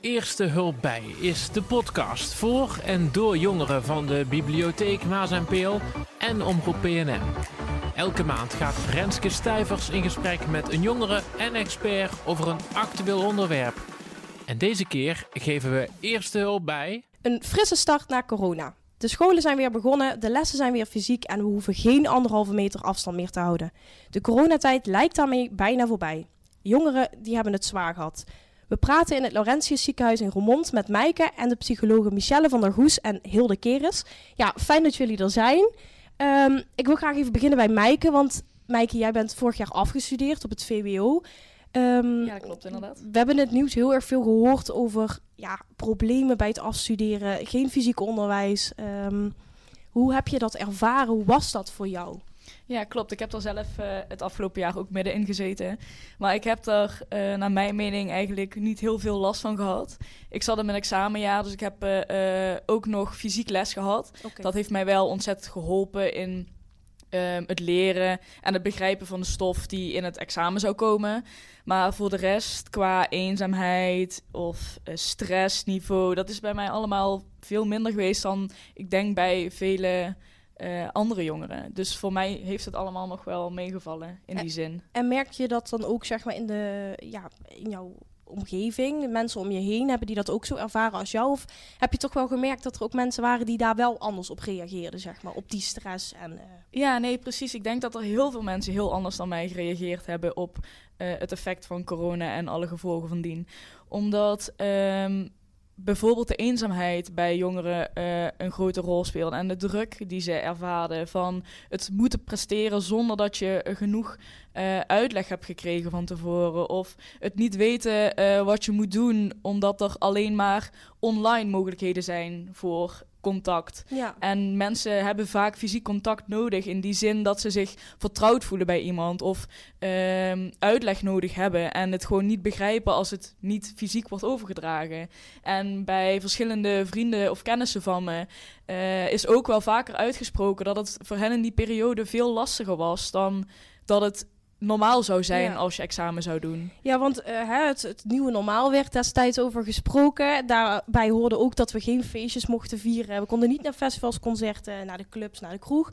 Eerste Hulp Bij is de podcast voor en door jongeren van de Bibliotheek Maas en Peel en Omroep PNM. Elke maand gaat Renske Stijvers in gesprek met een jongere en expert over een actueel onderwerp. En deze keer geven we Eerste Hulp bij... Een frisse start na corona. De scholen zijn weer begonnen, de lessen zijn weer fysiek en we hoeven geen anderhalve meter afstand meer te houden. De coronatijd lijkt daarmee bijna voorbij. Jongeren die hebben het zwaar gehad. We praten in het Laurentius ziekenhuis in Roermond met Mijke en de psychologen Michelle van der Goes en Hilde Keres. Ja, fijn dat jullie er zijn. Ehm, ik wil graag even beginnen bij Mijke, want Mijke, jij bent vorig jaar afgestudeerd op het VWO. Ehm, ja, dat klopt inderdaad. We hebben in het nieuws heel erg veel gehoord over ja, problemen bij het afstuderen, geen fysiek onderwijs. Ehm, hoe heb je dat ervaren? Hoe was dat voor jou? Ja, klopt. Ik heb er zelf uh, het afgelopen jaar ook middenin gezeten. Maar ik heb er, uh, naar mijn mening, eigenlijk niet heel veel last van gehad. Ik zat in mijn examenjaar, dus ik heb uh, ook nog fysiek les gehad. Okay. Dat heeft mij wel ontzettend geholpen in um, het leren en het begrijpen van de stof die in het examen zou komen. Maar voor de rest, qua eenzaamheid of stressniveau, dat is bij mij allemaal veel minder geweest dan ik denk bij vele uh, andere jongeren. Dus voor mij heeft het allemaal nog wel meegevallen in die zin. En merk je dat dan ook zeg maar in, de, ja, in jouw omgeving, de mensen om je heen, hebben die dat ook zo ervaren als jou? Of heb je toch wel gemerkt dat er ook mensen waren die daar wel anders op reageerden, zeg maar, op die stress? En, uh... Ja, nee, precies. Ik denk dat er heel veel mensen heel anders dan mij gereageerd hebben op uh, het effect van corona en alle gevolgen van dien. Omdat um, bijvoorbeeld de eenzaamheid bij jongeren uh, een grote rol speelt. En de druk die ze ervaren van het moeten presteren zonder dat je genoeg uh, uitleg hebt gekregen van tevoren. Of het niet weten uh, wat je moet doen, omdat er alleen maar online mogelijkheden zijn voor contact. Ja. En mensen hebben vaak fysiek contact nodig in die zin dat ze zich vertrouwd voelen bij iemand of um, uitleg nodig hebben en het gewoon niet begrijpen als het niet fysiek wordt overgedragen. En bij verschillende vrienden of kennissen van me uh, is ook wel vaker uitgesproken dat het voor hen in die periode veel lastiger was dan dat het normaal zou zijn als je examen zou doen. Ja, want uh, het, het, nieuwe normaal werd destijds over gesproken. Daarbij hoorde ook dat we geen feestjes mochten vieren. We konden niet naar festivals, concerten, naar de clubs, naar de kroeg.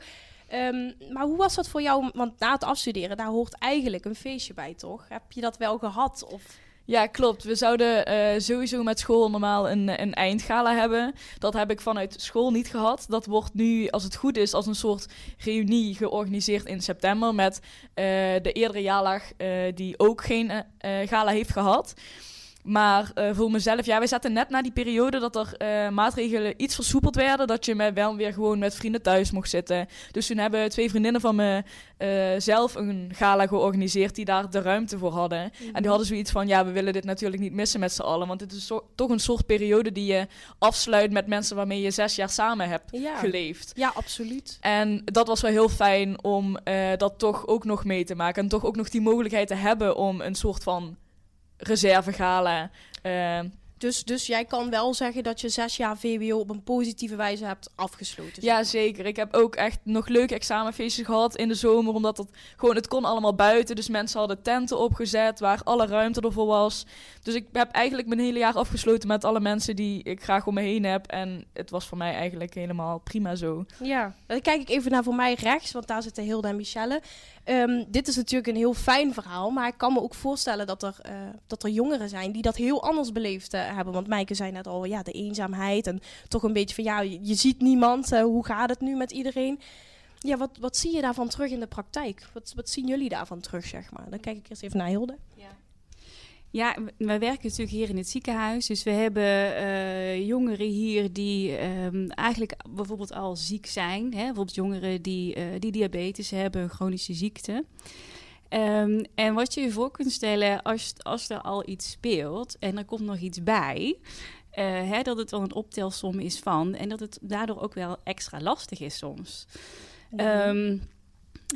Um, maar hoe was dat voor jou? Want na het afstuderen, daar hoort eigenlijk een feestje bij, toch? Heb je dat wel gehad? Of... Ja, klopt. We zouden uh, sowieso met school normaal een, een eindgala hebben. Dat heb ik vanuit school niet gehad. Dat wordt nu, als het goed is, als een soort reunie georganiseerd in september. Met uh, de eerdere jaarlag uh, die ook geen gala heeft gehad. Maar uh, voor mezelf, ja, wij zaten net na die periode dat er uh, maatregelen iets versoepeld werden. Dat je met, wel weer gewoon met vrienden thuis mocht zitten. Dus toen hebben twee vriendinnen van me uh, zelf een gala georganiseerd die daar de ruimte voor hadden. Mm -hmm. En die hadden zoiets van, ja, we willen dit natuurlijk niet missen met z'n allen. Want het is zo, toch een soort periode die je afsluit met mensen waarmee je zes jaar samen hebt ja. geleefd. Ja, absoluut. En dat was wel heel fijn om dat toch ook nog mee te maken. En toch ook nog die mogelijkheid te hebben om een soort van reservegala. Uh, dus, dus jij kan wel zeggen dat je zes jaar VWO op een positieve wijze hebt afgesloten. Ja, zeker. Ik heb ook echt nog leuke examenfeestjes gehad in de zomer. Omdat het gewoon, het kon allemaal buiten. Dus mensen hadden tenten opgezet waar alle ruimte ervoor was. Dus ik heb eigenlijk mijn hele jaar afgesloten met alle mensen die ik graag om me heen heb. En het was voor mij eigenlijk helemaal prima zo. Ja, dan kijk ik even naar voor mij rechts, want daar zitten Hilde en Michelle. Um, dit is natuurlijk een heel fijn verhaal, maar ik kan me ook voorstellen dat er, uh, dat er jongeren zijn die dat heel anders beleefd uh, hebben. Want Mijke zei net al, ja, de eenzaamheid en toch een beetje van, ja, je, ziet niemand, uh, hoe gaat het nu met iedereen? Ja, wat, wat zie je daarvan terug in de praktijk? Wat, wat zien jullie daarvan terug, zeg maar? Dan kijk ik eerst even naar Hilde. Ja. Ja, wij werken natuurlijk hier in het ziekenhuis. Dus we hebben uh, jongeren hier die um, eigenlijk bijvoorbeeld al ziek zijn. Hè? Bijvoorbeeld jongeren die, uh, die diabetes hebben, een chronische ziekte. Um, en wat je je voor kunt stellen als, als er al iets speelt en er komt nog iets bij... Uh, hè, dat het dan een optelsom is van en dat het daardoor ook wel extra lastig is soms. Ja. Um,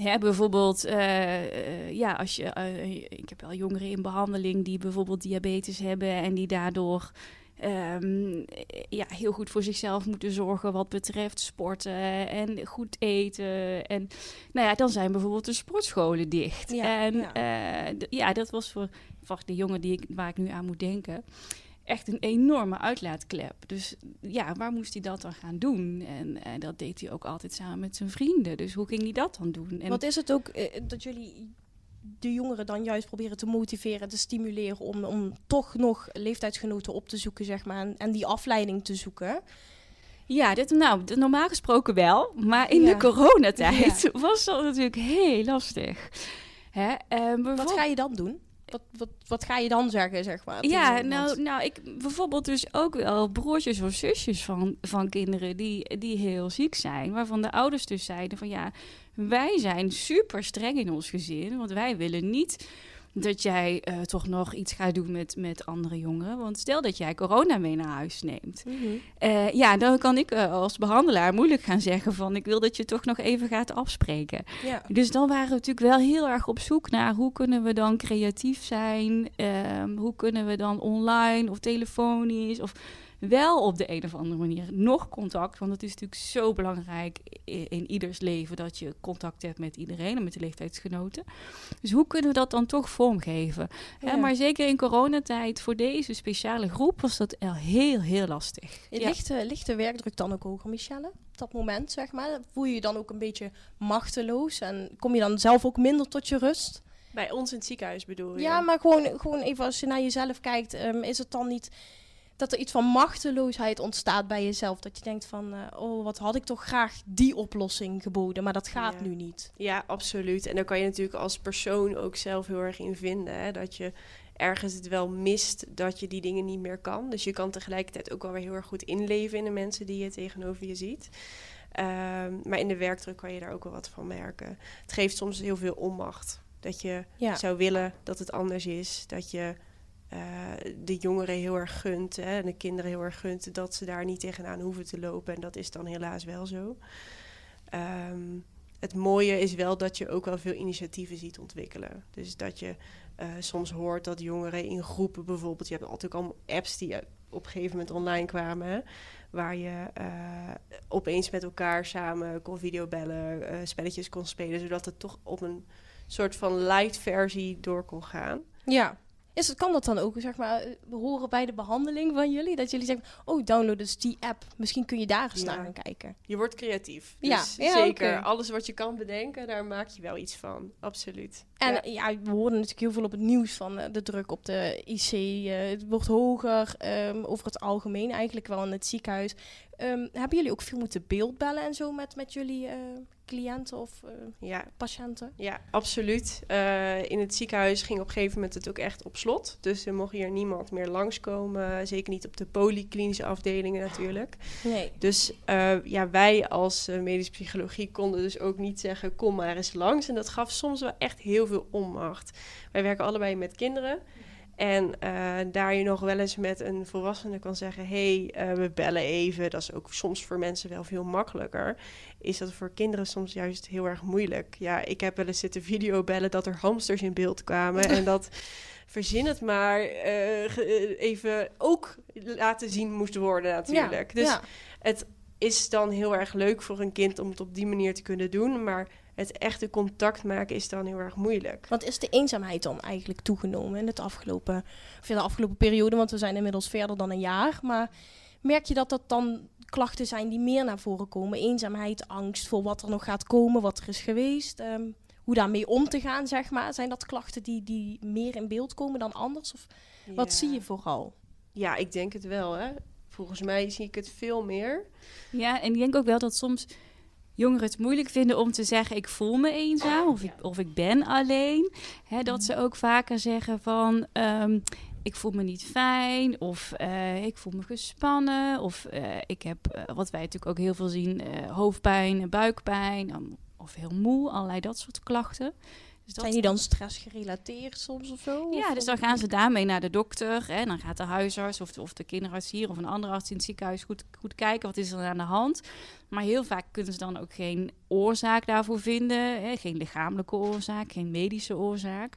ja, bijvoorbeeld, uh, uh, ja, als je, uh, ik heb wel jongeren in behandeling die bijvoorbeeld diabetes hebben en die daardoor um, ja, heel goed voor zichzelf moeten zorgen wat betreft sporten en goed eten. En nou ja, dan zijn bijvoorbeeld de sportscholen dicht. Ja, en ja. ja, dat was voor, voor de jongen die ik, waar ik nu aan moet denken. Echt een enorme uitlaatklep. Dus ja, waar moest hij dat dan gaan doen? En, en dat deed hij ook altijd samen met zijn vrienden. Dus hoe ging hij dat dan doen? En Wat is het ook eh, dat jullie de jongeren dan juist proberen te motiveren, te stimuleren om, om toch nog leeftijdsgenoten op te zoeken, zeg maar, en, en die afleiding te zoeken? Ja, dit, nou, normaal gesproken wel. Maar in Ja. de coronatijd was dat natuurlijk heel lastig. Hè? eh, Wat ga je dan doen? Wat, wat, wat ga je dan zeggen, zeg maar? Ja, nou, nou, ik bijvoorbeeld dus ook wel broertjes of zusjes van, van kinderen die, die heel ziek zijn. Waarvan de ouders dus zeiden van ja, wij zijn super streng in ons gezin. Want wij willen niet dat jij eh, toch nog iets gaat doen met, met andere jongeren. Want stel dat jij corona mee naar huis neemt. Mhm. Eh, ja, dan kan ik eh, als behandelaar moeilijk gaan zeggen van... ik wil dat je toch nog even gaat afspreken. Ja. Dus dan waren we natuurlijk wel heel erg op zoek naar... hoe kunnen we dan creatief zijn? Ehm, hoe kunnen we dan online of telefonisch... of wel op de een of andere manier nog contact... want het is natuurlijk zo belangrijk in, in ieders leven... dat je contact hebt met iedereen en met de leeftijdsgenoten. Dus hoe kunnen we dat dan toch vormgeven? Hè, maar zeker in coronatijd voor deze speciale groep... was dat el- heel, heel lastig. Ja. Ligt, de, ligt de werkdruk dan ook hoger, Michelle? Op dat moment, zeg maar? Voel je je dan ook een beetje machteloos? En kom je dan zelf ook minder tot je rust? Bij ons in het ziekenhuis bedoel je? Ja, maar gewoon, gewoon even als je naar jezelf kijkt, ehm, is het dan niet dat er iets van machteloosheid ontstaat bij jezelf? Dat je denkt van, eh, oh, wat had ik toch graag die oplossing geboden, maar dat gaat Ja. nu niet. Ja, absoluut. En daar kan je natuurlijk als persoon ook zelf heel erg in vinden. Hè? Dat je ergens het wel mist dat je die dingen niet meer kan. Dus je kan tegelijkertijd ook wel weer heel erg goed inleven in de mensen die je tegenover je ziet. Ehm, maar in de werkdruk kan je daar ook wel wat van merken. Het geeft soms heel veel onmacht. Dat je Ja. zou willen dat het anders is. Dat je eh, de jongeren heel erg gunt hè, en de kinderen heel erg gunt dat ze daar niet tegenaan hoeven te lopen. En dat is dan helaas wel zo. Ehm, het mooie is wel dat je ook wel veel initiatieven ziet ontwikkelen. Dus dat je eh, soms hoort dat jongeren in groepen bijvoorbeeld... Je hebt altijd allemaal apps die eh, op een gegeven moment online kwamen... Hè, waar je opeens met elkaar samen kon videobellen, spelletjes kon spelen... zodat het toch op een soort van light versie door kon gaan. Ja. Is het, kan dat dan ook, zeg maar, eh, horen bij de behandeling van jullie? Dat jullie zeggen, oh, download dus die app. Misschien kun je daar eens Ja. naar gaan kijken. Je wordt creatief. Ja, Dus ja, zeker. Alles wat je kan bedenken, daar maak je wel iets van. Absoluut. En Ja. eh, ja, we hoorden natuurlijk heel veel op het nieuws van eh, de druk op de IC. het wordt hoger, ehm, over het algemeen eigenlijk wel in het ziekenhuis. Ehm, hebben jullie ook veel moeten beeldbellen en zo met, met jullie eh, cliënten of eh, Ja, patiënten? Ja, absoluut. Eh, in het ziekenhuis ging op een gegeven moment het ook echt op slot. Dus er mocht hier niemand meer langskomen. Zeker niet op de polyklinische afdelingen natuurlijk. Nee. Dus ja, wij als eh, medisch psychologie konden dus ook niet zeggen... kom maar eens langs. En dat gaf soms wel echt heel veel onmacht. Wij werken allebei met kinderen. En eh, daar je nog wel eens met een volwassene kan zeggen... hé, hey, eh, we bellen even. Dat is ook soms voor mensen wel veel makkelijker. Is dat voor kinderen soms juist heel erg moeilijk. Ja, ik heb wel eens zitten videobellen dat er hamsters in beeld kwamen. en dat, verzin het maar, eh, even ook laten zien moest worden natuurlijk. dus ja. het is dan heel erg leuk voor een kind om het op die manier te kunnen doen. Maar het echte contact maken is dan heel erg moeilijk. Want is de eenzaamheid dan eigenlijk toegenomen in het afgelopen, of in de afgelopen periode? Want we zijn inmiddels verder dan een jaar. Maar merk je dat dat dan klachten zijn die meer naar voren komen? Eenzaamheid, angst voor wat er nog gaat komen, wat er is geweest. ehm, hoe daarmee om te gaan, zeg maar. Zijn dat klachten die, die meer in beeld komen dan anders? Of wat zie je vooral? Ja, ik denk het wel. Hè. Volgens mij zie ik het veel meer. Ja, en ik denk ook wel dat soms jongeren het moeilijk vinden om te zeggen: ik voel me eenzaam of, ik, of ik ben alleen. Hè, dat ze ook vaker zeggen van. ehm, ik voel me niet fijn, of eh, ik voel me gespannen, of eh, ik heb, eh, wat wij natuurlijk ook heel veel zien, hoofdpijn, buikpijn, um, of heel moe, allerlei dat soort klachten. Dus dat Zijn die dan stressgerelateerd soms of zo? ja, Of- dus dan gaan ze daarmee naar de dokter. En dan gaat de huisarts of de, of de kinderarts hier of een andere arts in het ziekenhuis goed, goed kijken wat is er aan de hand. Maar heel vaak kunnen ze dan ook geen oorzaak daarvoor vinden. Hè? Geen lichamelijke oorzaak, geen medische oorzaak.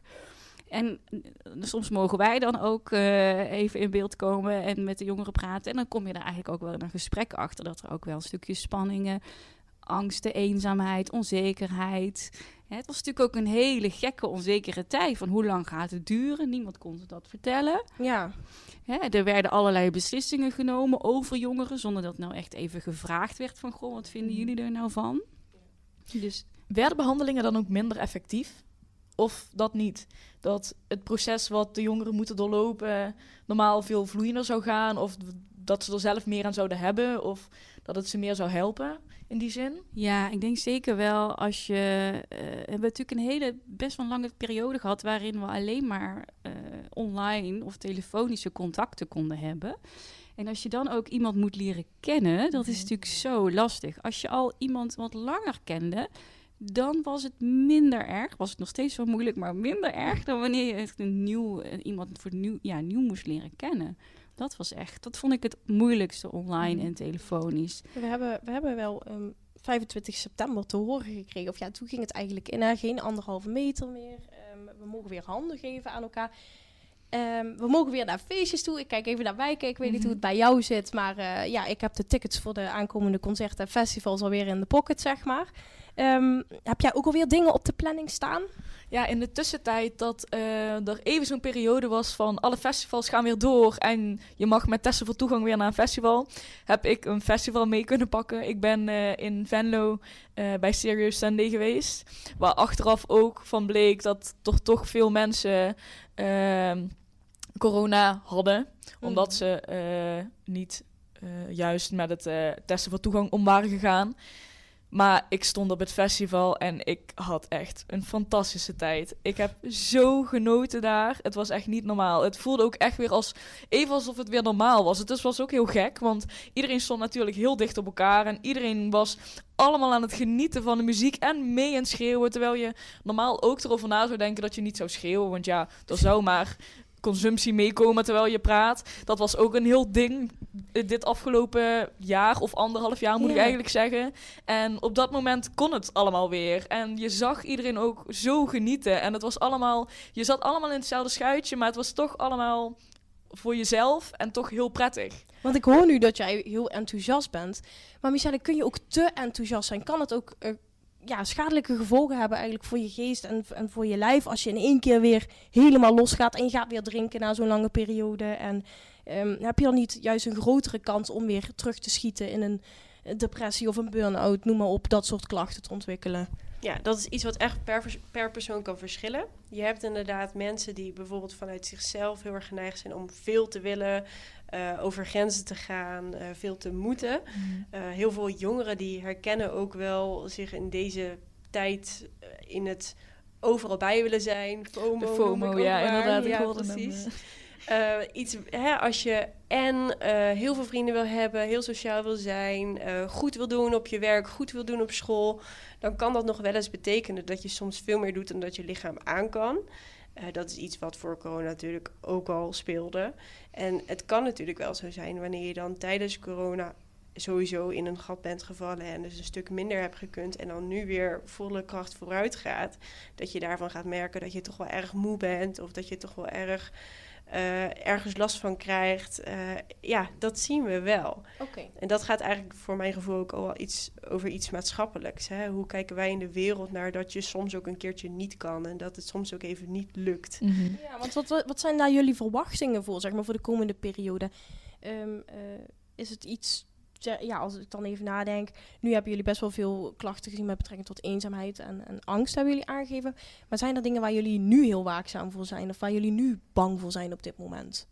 En eh, soms mogen wij dan ook eh, even in beeld komen en met de jongeren praten. En dan kom je er eigenlijk ook wel in een gesprek achter dat er ook wel een stukje spanningen angsten, eenzaamheid, onzekerheid. Hè, het was natuurlijk ook een hele gekke, onzekere tijd. Van hoe lang gaat het duren? Niemand kon ze dat vertellen. Ja, Hè, er werden allerlei beslissingen genomen over jongeren, zonder dat nou echt even gevraagd werd van, goh, wat vinden jullie er nou van? Dus Werden behandelingen dan ook minder effectief? Of dat niet? Dat het proces wat de jongeren moeten doorlopen normaal veel vloeiender zou gaan? Of dat ze er zelf meer aan zouden hebben? Of dat het ze meer zou helpen in die zin? Ja, ik denk zeker wel als je. eh, we hebben natuurlijk een hele best wel lange periode gehad waarin we alleen maar eh, online of telefonische contacten konden hebben. En als je dan ook iemand moet leren kennen, dat is Mhm. natuurlijk zo lastig. Als je al iemand wat langer kende, dan was het minder erg. Was het nog steeds wel moeilijk, maar minder erg dan wanneer je echt een nieuw, eh, iemand voor nieuw, ja, nieuw moest leren kennen. Dat was echt, dat vond ik het moeilijkste online Mhm. en telefonisch. we hebben, we hebben wel ehm, 25 september te horen gekregen. Of ja, toen ging het eigenlijk in. Hè? Geen anderhalve meter meer. Ehm, we mogen weer handen geven aan elkaar. Ehm, we mogen weer naar feestjes toe. Ik kijk even naar wijken. Ik weet niet hoe het bij jou zit. Maar eh, ja, ik heb de tickets voor de aankomende concerten en festivals alweer in de pocket, zeg maar. Ehm, heb jij ook alweer dingen op de planning staan? Ja, in de tussentijd dat eh, er even zo'n periode was van alle festivals gaan weer door en je mag met testen voor toegang weer naar een festival, heb ik een festival mee kunnen pakken. Ik ben eh, in Venlo bij Serious Sunday geweest, waar achteraf ook van bleek dat toch toch veel mensen ehm, corona hadden, omdat Mhm. ze eh, niet eh, juist met het eh, testen voor toegang om waren gegaan. Maar ik stond op het festival en ik had echt een fantastische tijd. Ik heb zo genoten daar. Het was echt niet normaal. Het voelde ook echt weer als even alsof het weer normaal was. Het dus was ook heel gek, want iedereen stond natuurlijk heel dicht op elkaar en iedereen was allemaal aan het genieten van de muziek en mee het schreeuwen. Terwijl je normaal ook erover na zou denken dat je niet zou schreeuwen, want ja, er zou maar consumptie meekomen terwijl je praat. Dat was ook een heel ding eh, dit afgelopen jaar of anderhalf jaar moet ik eigenlijk zeggen. En op dat moment kon het allemaal weer. En je zag iedereen ook zo genieten. En het was allemaal, je zat allemaal in hetzelfde schuitje, maar het was toch allemaal voor jezelf en toch heel prettig. Want ik hoor nu dat jij heel enthousiast bent. Maar Michelle, kun je ook te enthousiast zijn? Kan het ook eh, ja, schadelijke gevolgen hebben eigenlijk voor je geest en, en voor je lijf... als je in één keer weer helemaal losgaat en je gaat weer drinken na zo'n lange periode? En ehm, heb je dan niet juist een grotere kans om weer terug te schieten in een depressie of een burn-out, noem maar op, dat soort klachten te ontwikkelen? Ja, dat is iets wat echt per, per persoon kan verschillen. Je hebt inderdaad mensen die bijvoorbeeld vanuit zichzelf heel erg geneigd zijn om veel te willen, eh, over grenzen te gaan, eh, veel te moeten. Eh, heel veel jongeren die herkennen ook wel zich in deze tijd in het overal bij willen zijn. FOMO, De ja, maar. inderdaad. Ik hoorde precies. iets, hè, als je en heel veel vrienden wil hebben, heel sociaal wil zijn, goed wil doen op je werk, goed wil doen op school, dan kan dat nog wel eens betekenen dat je soms veel meer doet dan dat je lichaam aan kan. Eh, dat is iets wat voor corona natuurlijk ook al speelde. En het kan natuurlijk wel zo zijn wanneer je dan tijdens corona sowieso in een gat bent gevallen en dus een stuk minder hebt gekund en dan nu weer volle kracht vooruit gaat, dat je daarvan gaat merken dat je toch wel erg moe bent of dat je toch wel erg eh, ergens last van krijgt. Eh, ja, dat zien we wel. Oké. En dat gaat eigenlijk voor mijn gevoel ook al wel iets over iets maatschappelijks. Hè? Hoe kijken wij in de wereld naar dat je soms ook een keertje niet kan en dat het soms ook even niet lukt. Mhm. Ja, want wat, wat zijn daar jullie verwachtingen voor, zeg maar, voor de komende periode? Ehm, eh, is het iets, ja, ja, als ik dan even nadenk, nu hebben jullie best wel veel klachten gezien met betrekking tot eenzaamheid en, en angst, hebben jullie aangegeven. Maar zijn er dingen waar jullie nu heel waakzaam voor zijn of waar jullie nu bang voor zijn op dit moment?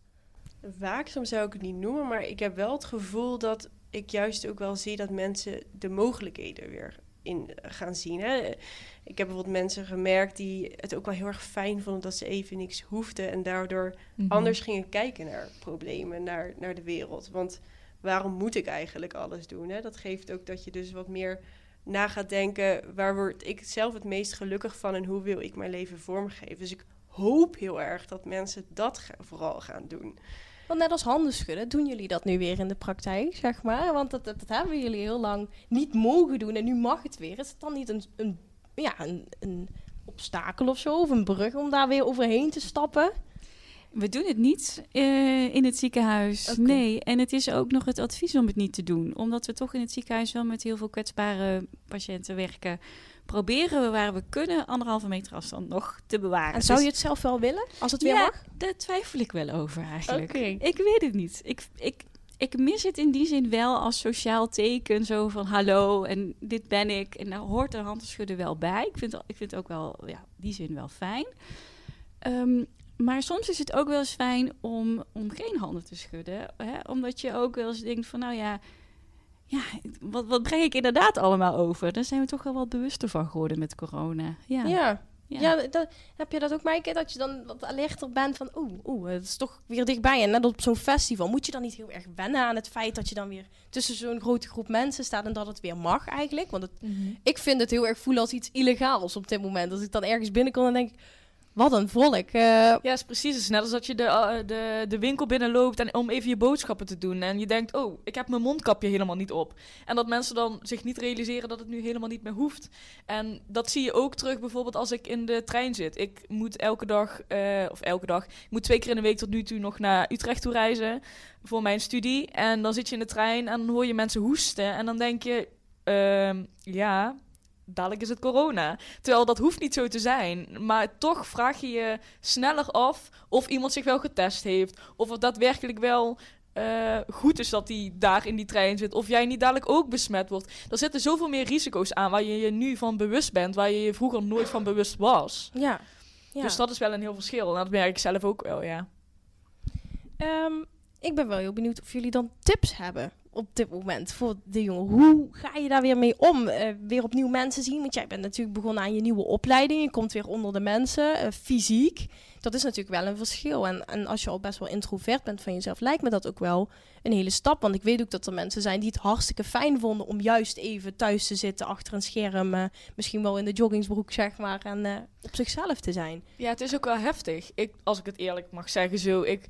Waakzaam zou ik het niet noemen, maar ik heb wel het gevoel dat ik juist ook wel zie dat mensen de mogelijkheden weer in gaan zien. Hè? Ik heb bijvoorbeeld mensen gemerkt die het ook wel heel erg fijn vonden dat ze even niks hoefden en daardoor Mhm. anders gingen kijken naar problemen, naar, naar de wereld. Want waarom moet ik eigenlijk alles doen? Hè? Dat geeft ook dat je dus wat meer na gaat denken... waar word ik zelf het meest gelukkig van... en hoe wil ik mijn leven vormgeven? Dus ik hoop heel erg dat mensen dat vooral gaan doen. Want net als handen schudden, doen jullie dat nu weer in de praktijk, zeg maar? Want dat, dat, dat hebben jullie heel lang niet mogen doen en nu mag het weer. Is het dan niet een, een, ja, een, een obstakel of zo, of een brug om daar weer overheen te stappen? We doen het niet eh, in het ziekenhuis. Nee, en het is ook nog het advies om het niet te doen. Omdat we toch in het ziekenhuis wel met heel veel kwetsbare patiënten werken. Proberen we waar we kunnen anderhalve meter afstand nog te bewaren. En zou je Dus het zelf wel willen, als het weer Ja. mag? daar twijfel ik wel over eigenlijk. Oké. Ik weet het niet. Ik, ik, ik mis het in die zin wel als sociaal teken. Zo van hallo en dit ben ik. En daar hoort een handschudden wel bij. Ik vind, ik vind het ook wel, ja, die zin wel fijn. Ehm, maar soms is het ook wel eens fijn om, om geen handen te schudden. Hè? Omdat je ook wel eens denkt van, nou ja, ja wat, wat breng ik inderdaad allemaal over? Daar zijn we toch wel wat bewuster van geworden met corona. Ja, Ja. ja. Ja, dat, heb je dat ook, Maaike? Dat je dan wat alerter bent van... Oeh, oeh, het is toch weer dichtbij. En net op zo'n festival moet je dan niet heel erg wennen aan het feit... dat je dan weer tussen zo'n grote groep mensen staat... en dat het weer mag eigenlijk. Want het, ik vind het heel erg voelen als iets illegaals op dit moment. Als ik dan ergens binnenkom, dan denk ik... Wat een volk. eh, Ja, is precies. Het is net als dat je de, eh, de, de winkel binnenloopt en om even je boodschappen te doen. En je denkt, oh, ik heb mijn mondkapje helemaal niet op. En dat mensen dan zich niet realiseren dat het nu helemaal niet meer hoeft. En dat zie je ook terug bijvoorbeeld als ik in de trein zit. Ik moet elke dag, eh, of elke dag, ik moet twee keer in de week tot nu toe nog naar Utrecht toe reizen voor mijn studie. En dan zit je in de trein en dan hoor je mensen hoesten. En dan denk je, ehm, ja, dadelijk is het corona. Terwijl dat hoeft niet zo te zijn. Maar toch vraag je je sneller af of iemand zich wel getest heeft. Of het daadwerkelijk wel eh, goed is dat hij daar in die trein zit. Of jij niet dadelijk ook besmet wordt. Er zitten zoveel meer risico's aan waar je je nu van bewust bent. Waar je je vroeger nooit van bewust was. ja. ja. Dus dat is wel een heel verschil. En dat merk ik zelf ook wel, ja. Ehm, ik ben wel heel benieuwd of jullie dan tips hebben op dit moment voor de jongen. Hoe ga je daar weer mee om? Eh, weer opnieuw mensen zien? Want jij bent natuurlijk begonnen aan je nieuwe opleiding. Je komt weer onder de mensen, eh, fysiek. Dat is natuurlijk wel een verschil. En, en als je al best wel introvert bent van jezelf, lijkt me dat ook wel een hele stap. Want ik weet ook dat er mensen zijn die het hartstikke fijn vonden om juist even thuis te zitten achter een scherm. eh, misschien wel in de joggingsbroek, zeg maar. En op zichzelf te zijn. Ja, het is ook wel heftig. Ik, als ik het eerlijk mag zeggen zo. Ik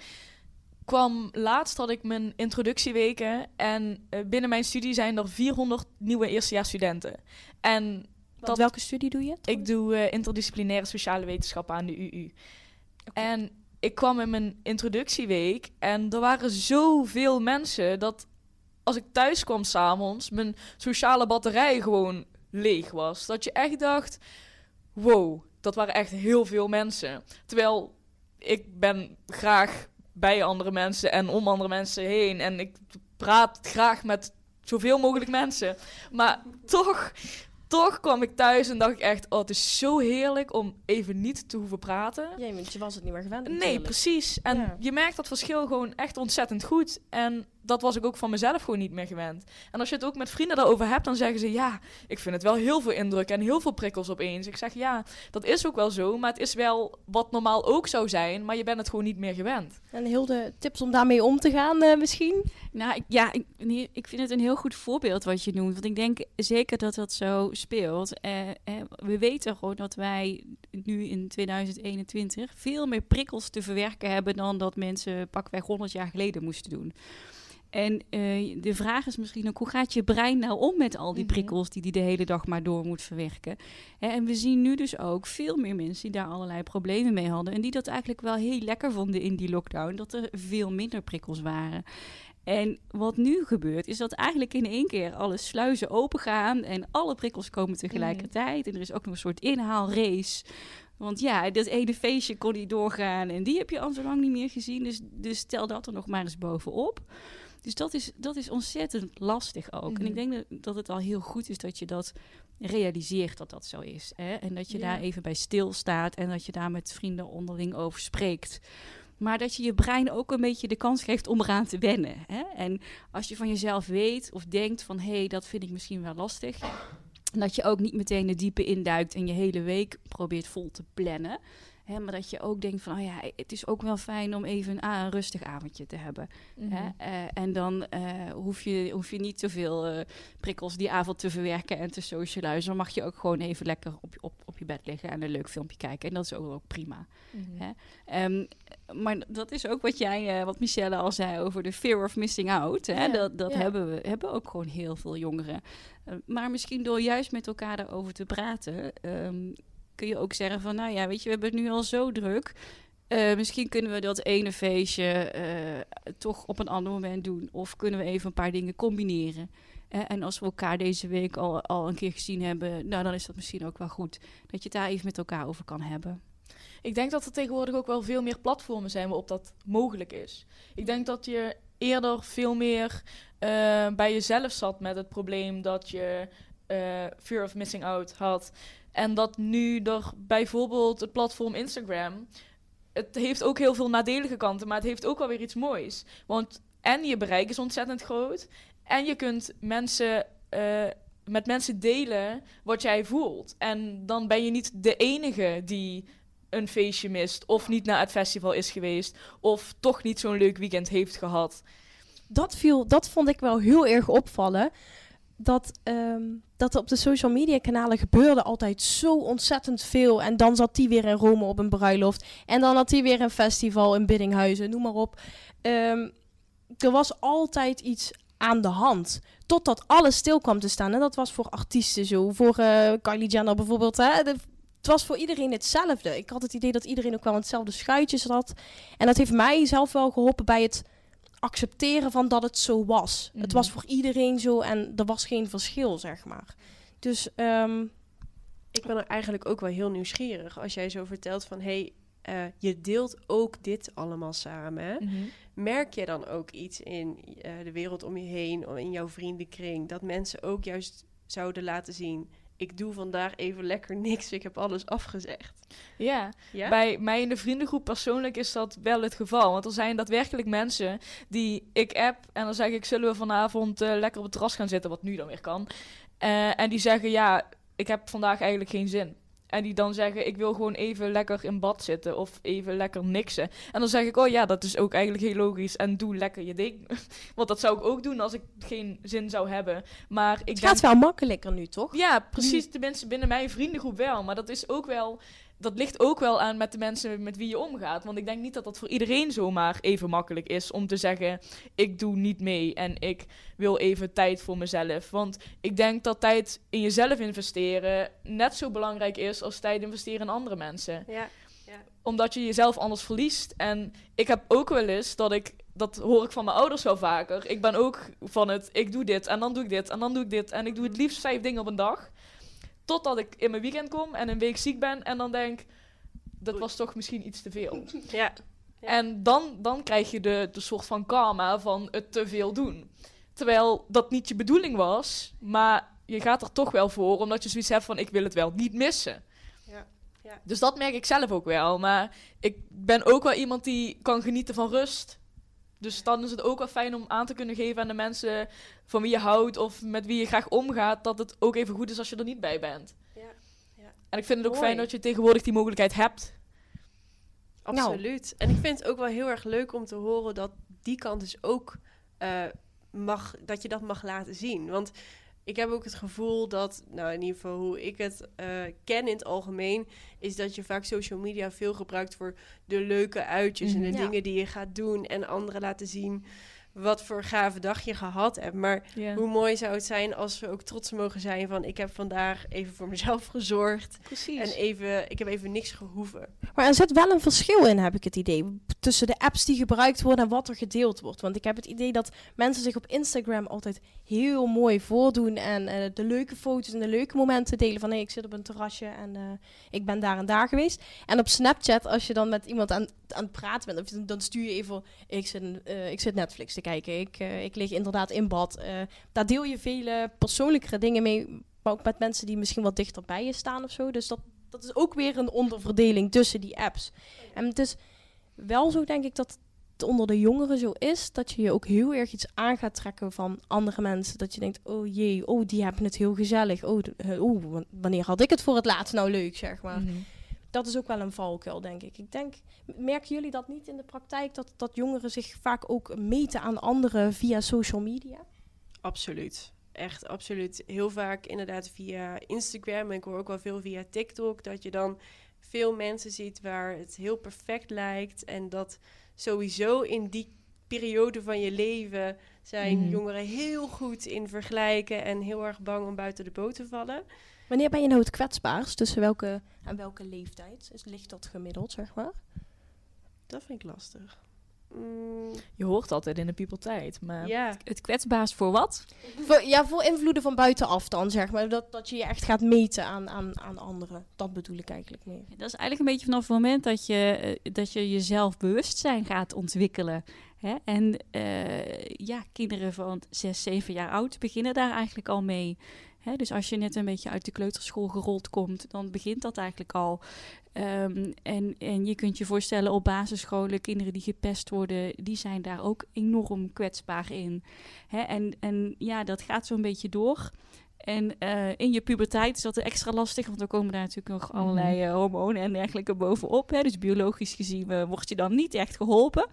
kwam laatst had ik mijn introductieweken. En eh, binnen mijn studie zijn er 400 nieuwe eerstejaarsstudenten. En Dat- welke studie doe je? ik doe eh, interdisciplinaire sociale wetenschappen aan de UU. En ik kwam in mijn introductieweek en er waren zoveel mensen dat als ik thuis kwam s'avonds, mijn sociale batterij gewoon leeg was. Dat je echt dacht, wow, dat waren echt heel veel mensen. Terwijl ik ben graag bij andere mensen en om andere mensen heen. En ik praat graag met zoveel mogelijk mensen. Maar toch, toch kwam ik thuis en dacht ik echt, oh, het is zo heerlijk om even niet te hoeven praten. Ja, want je was het niet meer gewend. Nee, precies. En Ja. je merkt dat verschil gewoon echt ontzettend goed. En dat was ik ook van mezelf gewoon niet meer gewend. En als je het ook met vrienden daarover hebt, dan zeggen ze... ja, ik vind het wel heel veel indruk en heel veel prikkels opeens. Ik zeg, ja, dat is ook wel zo. Maar het is wel wat normaal ook zou zijn. Maar je bent het gewoon niet meer gewend. En heel de tips om daarmee om te gaan eh, misschien? Nou, ik, ja, ik, ik vind het een heel goed voorbeeld wat je noemt. Want ik denk zeker dat dat zo speelt. Eh, eh, we weten gewoon dat wij nu in 2021 veel meer prikkels te verwerken hebben dan dat mensen pakweg 100 jaar geleden moesten doen. En eh, de vraag is misschien ook, hoe gaat je brein nou om met al die Mhm. prikkels die die de hele dag maar door moet verwerken? Hè, en we zien nu dus ook veel meer mensen die daar allerlei problemen mee hadden. En die dat eigenlijk wel heel lekker vonden in die lockdown, dat er veel minder prikkels waren. En wat nu gebeurt, is dat eigenlijk in één keer alle sluizen open gaan en alle prikkels komen tegelijkertijd. En er is ook nog een soort inhaalrace. Want ja, dat ene feestje kon niet doorgaan en die heb je al zo lang niet meer gezien. Dus, dus stel dat er nog maar eens bovenop. Dus dat is, dat is ontzettend lastig ook. En ik denk dat, dat het al heel goed is dat je dat realiseert dat dat zo is. Hè? En dat je Ja. daar even bij stilstaat en dat je daar met vrienden onderling over spreekt. Maar dat je je brein ook een beetje de kans geeft om eraan te wennen. Hè? En als je van jezelf weet of denkt van... hé, hey, dat vind ik misschien wel lastig... En dat je ook niet meteen de diepe induikt en je hele week probeert vol te plannen. Hè, maar dat je ook denkt van, oh ja, het is ook wel fijn om even ah, een rustig avondje te hebben. Hè? Eh, en dan eh, hoef, je, hoef je niet zoveel eh prikkels die avond te verwerken en te socializen. Dan mag je ook gewoon even lekker op, je- op, op je bed liggen en een leuk filmpje kijken. En dat is ook, ook prima. Mhm. Hè? Ehm, maar dat is ook wat jij, wat Michelle al zei over de fear of missing out. Hè? Ja, dat dat ja. hebben we hebben ook gewoon heel veel jongeren. Eh, maar misschien door juist met elkaar daarover te praten, ehm, kun je ook zeggen van, nou ja, weet je, we hebben het nu al zo druk. eh, misschien kunnen we dat ene feestje eh, toch op een ander moment doen. Of kunnen we even een paar dingen combineren. Eh, en als we elkaar deze week al, al een keer gezien hebben, nou, dan is dat misschien ook wel goed. Dat je het daar even met elkaar over kan hebben. Ik denk dat er tegenwoordig ook wel veel meer platformen zijn waarop dat mogelijk is. Ik denk dat je eerder veel meer bij jezelf zat met het probleem dat je fear of missing out had. En dat nu er bijvoorbeeld het platform Instagram. Het heeft ook heel veel nadelige kanten, maar het heeft ook wel weer iets moois. Want en je bereik is ontzettend groot. En je kunt mensen, eh, met mensen delen wat jij voelt. En dan ben je niet de enige die een feestje mist. Of niet naar het festival is geweest. Of toch niet zo'n leuk weekend heeft gehad. dat, viel, dat vond ik wel heel erg opvallen. Dat, ehm, dat er op de social media kanalen gebeurde altijd zo ontzettend veel. En dan zat die weer in Rome op een bruiloft. En dan had die weer een festival in Biddinghuizen, noem maar op. Ehm, er was altijd iets aan de hand. Totdat alles stil kwam te staan. En dat was voor artiesten zo. Voor eh, Kylie Jenner bijvoorbeeld. Hè? Het was voor iedereen hetzelfde. Ik had het idee dat iedereen ook wel hetzelfde schuitje zat. En dat heeft mij zelf wel geholpen bij het accepteren van dat het zo was. Het Mhm. was voor iedereen zo en er was geen verschil, zeg maar. Dus ehm, Ik ben er eigenlijk ook wel heel nieuwsgierig als jij zo vertelt van... hé, hey, eh, je deelt ook dit allemaal samen. Hè? Merk je dan ook iets in eh, de wereld om je heen, of in jouw vriendenkring... dat mensen ook juist zouden laten zien... ik doe vandaag even lekker niks, ik heb alles afgezegd. Ja, Ja? bij mij in de vriendengroep persoonlijk is dat wel het geval. Want er zijn daadwerkelijk mensen die ik app en dan zeg ik: zullen we vanavond eh, lekker op het terras gaan zitten, wat nu dan weer kan. Eh, en die zeggen: ja, ik heb vandaag eigenlijk geen zin. En die dan zeggen: ik wil gewoon even lekker in bad zitten of even lekker niksen. En dan zeg ik: oh ja, dat is ook eigenlijk heel logisch. En doe lekker je ding. Want dat zou ik ook doen als ik geen zin zou hebben. Maar ik het denk gaat wel makkelijker nu, toch? ja, precies. De mensen binnen mijn vriendengroep wel. Maar dat is ook wel. Dat ligt ook wel aan met de mensen met wie je omgaat. Want ik denk niet dat dat voor iedereen zomaar even makkelijk is om te zeggen: ik doe niet mee en ik wil even tijd voor mezelf. Want ik denk dat tijd in jezelf investeren net zo belangrijk is als tijd investeren in andere mensen Ja. omdat je jezelf anders verliest. En ik heb ook wel eens dat ik, dat hoor ik van mijn ouders wel vaker. Ik ben ook van het, ik doe dit en dan doe ik dit en dan doe ik dit. En ik doe het liefst vijf dingen op een dag. Totdat ik in mijn weekend kom en een week ziek ben en dan denk, dat was toch misschien iets te veel. Ja. Ja. En dan, dan krijg je de, de soort van karma van het te veel doen. Terwijl dat niet je bedoeling was, maar je gaat er toch wel voor, omdat je zoiets hebt van ik wil het wel niet missen. Ja, ja. Dus dat merk ik zelf ook wel. Maar ik ben ook wel iemand die kan genieten van rust. Dus dan is het ook wel fijn om aan te kunnen geven aan de mensen van wie je houdt of met wie je graag omgaat, dat het ook even goed is als je er niet bij bent. Ja, ja. En ik vind het ook Mooi. fijn dat je tegenwoordig die mogelijkheid hebt. Absoluut. En ik vind het ook wel heel erg leuk om te horen dat die kant dus ook eh, mag, dat je dat mag laten zien. Want ik heb ook het gevoel dat, nou in ieder geval hoe ik het eh, ken in het algemeen, is dat je vaak social media veel gebruikt voor de leuke uitjes en de Mhm. Ja. dingen die je gaat doen en anderen laten zien wat voor gave dag je gehad hebt. Maar hoe mooi zou het zijn als we ook trots mogen zijn van ik heb vandaag even voor mezelf gezorgd Precies. en even, ik heb even niks gehoeven. Maar er zit wel een verschil in, heb ik het idee. Tussen de apps die gebruikt worden en wat er gedeeld wordt. Want ik heb het idee dat mensen zich op Instagram altijd heel mooi voordoen. En eh, de leuke foto's en de leuke momenten delen. Van hé, ik zit op een terrasje en eh, ik ben daar en daar geweest. En op Snapchat, als je dan met iemand aan, aan het praten bent, dan stuur je even: ik zit, eh, ik zit Netflix te kijken. Ik, ik lig inderdaad in bad. Daar deel je vele persoonlijkere dingen mee. Maar ook met mensen die misschien wat dichter bij je staan of zo. Dus dat, dat is ook weer een onderverdeling tussen die apps. En het is wel zo, denk ik, dat het onder de jongeren zo is dat je je ook heel erg iets aan gaat trekken van andere mensen. Dat je denkt, oh jee, oh die hebben het heel gezellig. Oh, de- eh, wa- wanneer had ik het voor het laatst nou leuk, zeg maar. Mhm. Dat is ook wel een valkuil, denk ik. Ik denk, merken jullie dat niet in de praktijk, dat, dat jongeren zich vaak ook meten aan anderen via social media? Absoluut. Echt, absoluut. Heel vaak inderdaad via Instagram. En ik hoor ook wel veel via TikTok. Dat je dan veel mensen ziet waar het heel perfect lijkt. En dat sowieso in die periode van je leven zijn Mhm. jongeren heel goed in vergelijken. En heel erg bang om buiten de boot te vallen. Wanneer ben je nou het kwetsbaarst? Tussen welke en welke leeftijd is, ligt dat gemiddeld, zeg maar? Dat vind ik lastig. Mm, Je hoort altijd in de puberteit, maar ja. Het kwetsbaarst voor wat? Voor, ja, voor invloeden van buitenaf dan, zeg maar. Dat, dat je je echt gaat meten aan, aan, aan anderen. Dat bedoel ik eigenlijk meer. Dat is eigenlijk een beetje vanaf het moment dat je, eh, dat je jezelf bewustzijn gaat ontwikkelen. Hè? En eh, ja, kinderen van 6, 7 jaar oud beginnen daar eigenlijk al mee. Hè? Dus als je net een beetje uit de kleuterschool gerold komt, dan begint dat eigenlijk al. Ehm, en, en je kunt je voorstellen op basisscholen, kinderen die gepest worden, die zijn daar ook enorm kwetsbaar in. Hè? En, en ja, dat gaat zo'n beetje door. En eh, in je puberteit is dat extra lastig, want dan komen daar natuurlijk nog allerlei eh, hormonen en dergelijke bovenop. Hè. Dus biologisch gezien eh, word je dan niet echt geholpen.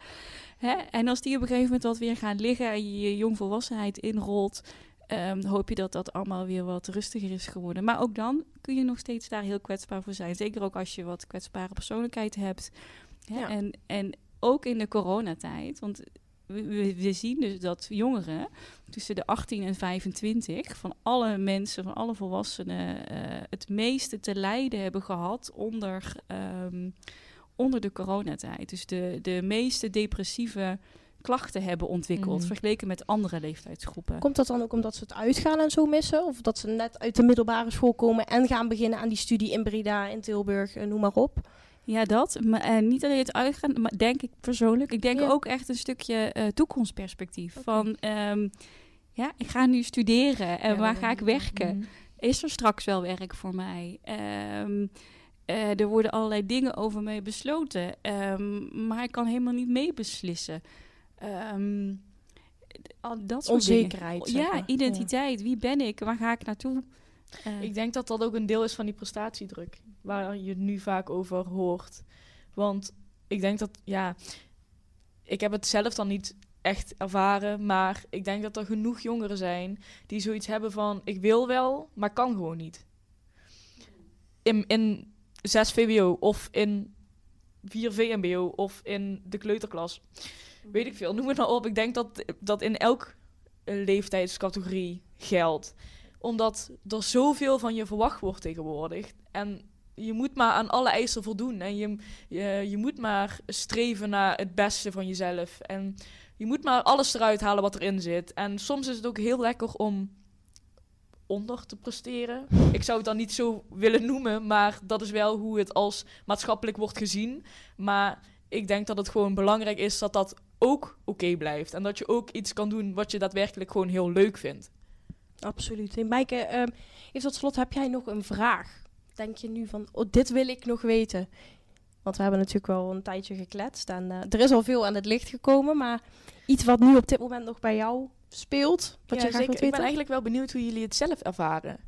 Hè. En als die op een gegeven moment wat weer gaan liggen en je je jongvolwassenheid inrolt, ehm, hoop je dat dat allemaal weer wat rustiger is geworden. Maar ook dan kun je nog steeds daar heel kwetsbaar voor zijn. Zeker ook als je wat kwetsbare persoonlijkheid hebt. Hè. Ja. En, en ook in de coronatijd, want we, we, zien dus dat jongeren tussen de 18 en 25 van alle mensen, van alle volwassenen, eh, het meeste te lijden hebben gehad onder, ehm, onder de coronatijd. Dus de, de meeste depressieve klachten hebben ontwikkeld, Mhm. vergeleken met andere leeftijdsgroepen. Komt dat dan ook omdat ze het uitgaan en zo missen? Of dat ze net uit de middelbare school komen en gaan beginnen aan die studie in Breda, in Tilburg, eh, noem maar op? Ja, dat. Maar eh, niet alleen het uitgaan, maar denk ik persoonlijk. Ik denk Ja. ook echt een stukje eh, toekomstperspectief. Van, ehm, ja, ik ga nu studeren en waar ga ik werken? Mhm. is er straks wel werk voor mij? Ehm, eh, er worden allerlei dingen over mij besloten, ehm, maar ik kan helemaal niet meebeslissen. Ehm, al dat soort Onzekerheid. dingen. Ja, identiteit. Wie ben ik? Waar ga ik naartoe? Eh, Ik denk dat dat ook een deel is van die prestatiedruk, waar je het nu vaak over hoort. Want ik denk dat, ja, ik heb het zelf dan niet echt ervaren, maar ik denk dat er genoeg jongeren zijn die zoiets hebben van, ik wil wel, maar kan gewoon niet. In, in 6 VWO of in 4 VMBO of in de kleuterklas. Weet ik veel, noem het maar op. Ik denk dat dat in elk eh, leeftijdscategorie geldt omdat er zoveel van je verwacht wordt tegenwoordig. En je moet maar aan alle eisen voldoen. En je, je, je moet maar streven naar het beste van jezelf. En je moet maar alles eruit halen wat erin zit. En soms is het ook heel lekker om onder te presteren. Ik zou het dan niet zo willen noemen, maar dat is wel hoe het als maatschappelijk wordt gezien. Maar ik denk dat het gewoon belangrijk is dat dat ook oké blijft. En dat je ook iets kan doen wat je daadwerkelijk gewoon heel leuk vindt. Absoluut. En Maaike, ehm, even tot slot, heb jij nog een vraag? Denk je nu van, oh, dit wil ik nog weten? Want we hebben natuurlijk wel een tijdje gekletst en eh, er is al veel aan het licht gekomen, maar iets wat nu op dit moment nog bij jou speelt, wat ja, je graag zeker. wilt Ik ben weten? eigenlijk wel benieuwd hoe jullie het zelf ervaren.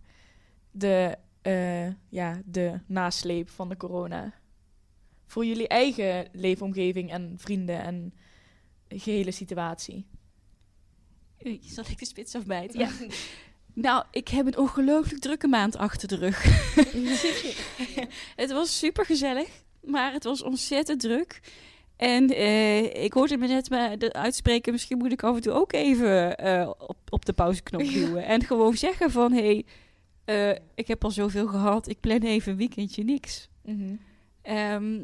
De, eh, ja, de nasleep van de corona. Voor jullie eigen leefomgeving en vrienden en gehele situatie. Zal ik de spits afbijten? Ja. nou, ik heb een ongelooflijk drukke maand achter de rug. het was super gezellig, maar het was ontzettend druk. En eh, ik hoorde me net maar de uitspreken, misschien moet ik af en toe ook even eh, op, op de pauzeknop duwen. En gewoon zeggen van, hé, hey, eh, ik heb al zoveel gehad, ik plan even een weekendje niks. Ehm,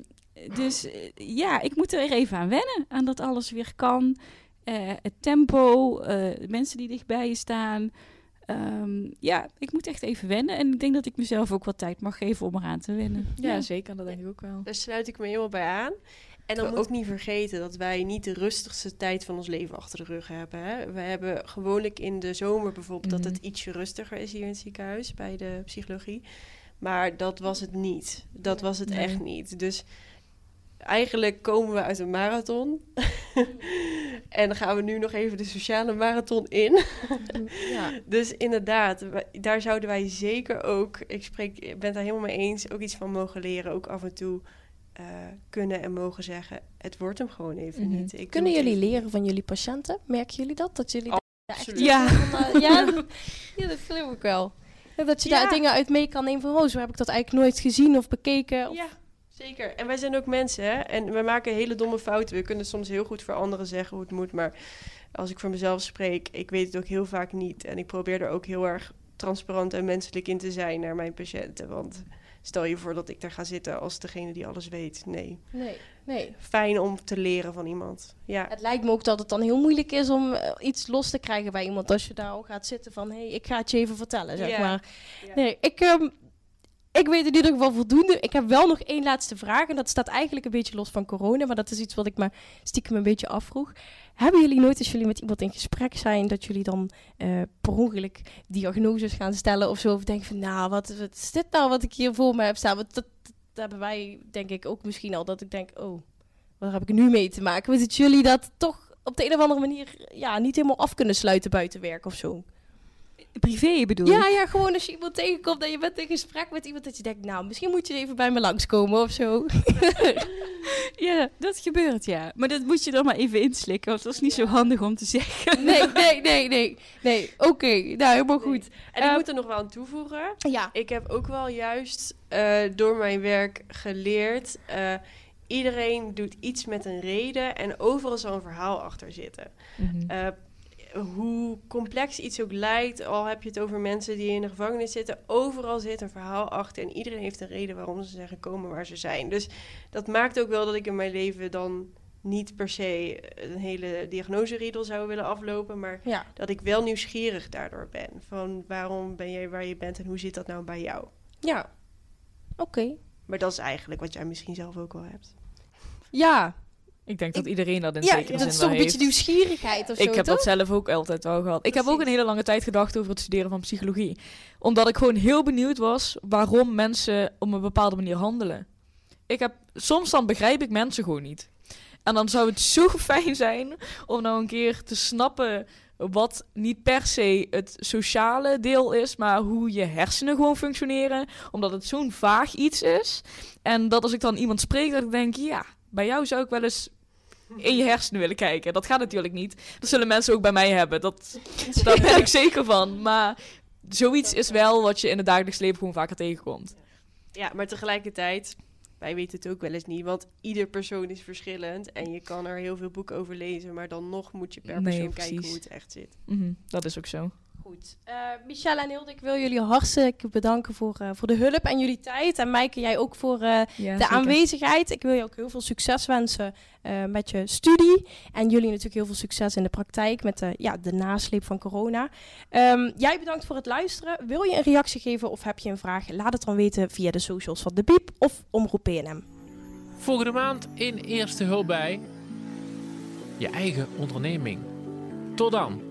dus eh, ja, ik moet er even aan wennen, aan dat alles weer kan. Eh, het tempo, eh, de mensen die dichtbij je staan. Ehm, ja, ik moet echt even wennen. En ik denk dat ik mezelf ook wat tijd mag geven om eraan te wennen. Ja, zeker. Dat denk ik ook wel. Daar sluit ik me helemaal bij aan. En dan Maar ook niet vergeten dat wij niet de rustigste tijd van ons leven achter de rug hebben. Hè? We hebben gewoonlijk in de zomer bijvoorbeeld dat het Mhm. ietsje rustiger is hier in het ziekenhuis bij de psychologie. Maar dat was het niet. Dat was het Nee. echt niet. Dus eigenlijk komen we uit een marathon. en dan gaan we nu nog even de sociale marathon in. ja. Dus inderdaad, daar zouden wij zeker ook, ik spreek, ik ben het daar helemaal mee eens, ook iets van mogen leren. Ook af en toe eh, kunnen en mogen zeggen, het wordt hem gewoon even Mhm. niet. Ik Kunnen jullie even- leren van jullie patiënten? Merken jullie dat? Dat jullie absoluut. Ja. van, eh, ja, dat- ja, dat geloof ik wel. Ja, Dat je daar dingen uit mee kan nemen van, oh, zo heb ik dat eigenlijk nooit gezien of bekeken. Of- Ja, zeker. En wij zijn ook mensen, hè. En we maken hele domme fouten. We kunnen soms heel goed voor anderen zeggen hoe het moet. Maar als ik voor mezelf spreek, ik weet het ook heel vaak niet. En ik probeer er ook heel erg transparant en menselijk in te zijn naar mijn patiënten. Want stel je voor dat ik daar ga zitten als degene die alles weet. Nee. Nee, nee. Fijn om te leren van iemand. Ja. Het lijkt me ook dat het dan heel moeilijk is om eh, iets los te krijgen bij iemand als je daar al gaat zitten van, hé, hey, ik ga het je even vertellen, zeg maar. Nee, ik, ehm, ik weet in ieder geval voldoende. Ik heb wel nog één laatste vraag en dat staat eigenlijk een beetje los van corona, maar dat is iets wat ik me stiekem een beetje afvroeg. Hebben jullie nooit, als jullie met iemand in gesprek zijn, dat jullie dan eh, per ongeluk diagnoses gaan stellen of zo? Of denken van, nou, wat, is dit nou wat ik hier voor me heb staan? Want dat, hebben wij, denk ik, ook misschien al, dat ik denk, oh, wat heb ik nu mee te maken? Weet dat jullie dat toch op de een of andere manier ja, niet helemaal af kunnen sluiten buiten werk of zo? Privé bedoel je? Ja, ja, gewoon als je iemand tegenkomt en je bent in gesprek met iemand dat je denkt, nou, misschien moet je even bij me langskomen of zo. Ja, dat gebeurt, ja. Maar dat moet je dan maar even inslikken, want dat is niet zo handig om te zeggen. Nee, nee, nee, nee. Nee, oké. Nou, helemaal goed. En ik Eh, moet er nog wel aan toevoegen. Ja. Ik heb ook wel juist eh, door mijn werk geleerd. eh, iedereen doet iets met een reden en overal zal een verhaal achter zitten. Mhm. Eh, hoe complex iets ook lijkt, al heb je het over mensen die in de gevangenis zitten, overal zit een verhaal achter en iedereen heeft een reden waarom ze zijn gekomen waar ze zijn. Dus dat maakt ook wel dat ik in mijn leven dan niet per se een hele diagnoseriedel zou willen aflopen, maar Ja. dat ik wel nieuwsgierig daardoor ben. Van waarom ben jij waar je bent en hoe zit dat nou bij jou? Ja. Oké. Maar dat is eigenlijk wat jij misschien zelf ook wel hebt. Ja. Ik denk dat Ik- iedereen dat in Ja, zekere dat zin is wel toch een heeft. beetje nieuwsgierigheid of zo, Ik heb dat zelf ook altijd wel gehad. Ik heb ook een hele lange tijd gedacht over het studeren van psychologie. Omdat ik gewoon heel benieuwd was waarom mensen op een bepaalde manier handelen. Ik heb, soms dan begrijp ik mensen gewoon niet. En dan zou het zo fijn zijn om nou een keer te snappen wat niet per se het sociale deel is, maar hoe je hersenen gewoon functioneren. Omdat het zo'n vaag iets is. En dat als ik dan iemand spreek, dat ik denk, ja, bij jou zou ik wel eens in je hersenen willen kijken. Dat gaat natuurlijk niet. Dat zullen mensen ook bij mij hebben. Dat, daar ben ik zeker van. Maar zoiets is wel wat je in het dagelijks leven gewoon vaker tegenkomt. Ja, maar tegelijkertijd, wij weten het ook wel eens niet, want ieder persoon is verschillend en je kan er heel veel boeken over lezen, maar dan nog moet je per Nee, persoon kijken hoe het echt zit. Mhm, dat is ook zo. Goed. Eh Michelle en Hilde, ik wil jullie hartstikke bedanken voor, eh, voor de hulp en jullie tijd. En Maaike, jij ook voor eh, Ja, de aanwezigheid. Ik wil je ook heel veel succes wensen eh, met je studie. En jullie natuurlijk heel veel succes in de praktijk met de, ja, de nasleep van corona. Ehm, jij bedankt voor het luisteren. Wil je een reactie geven of heb je een vraag? Laat het dan weten via de socials van de Biep of Omroep PNM. Volgende maand in Eerste Hulp bij je eigen onderneming. Tot dan.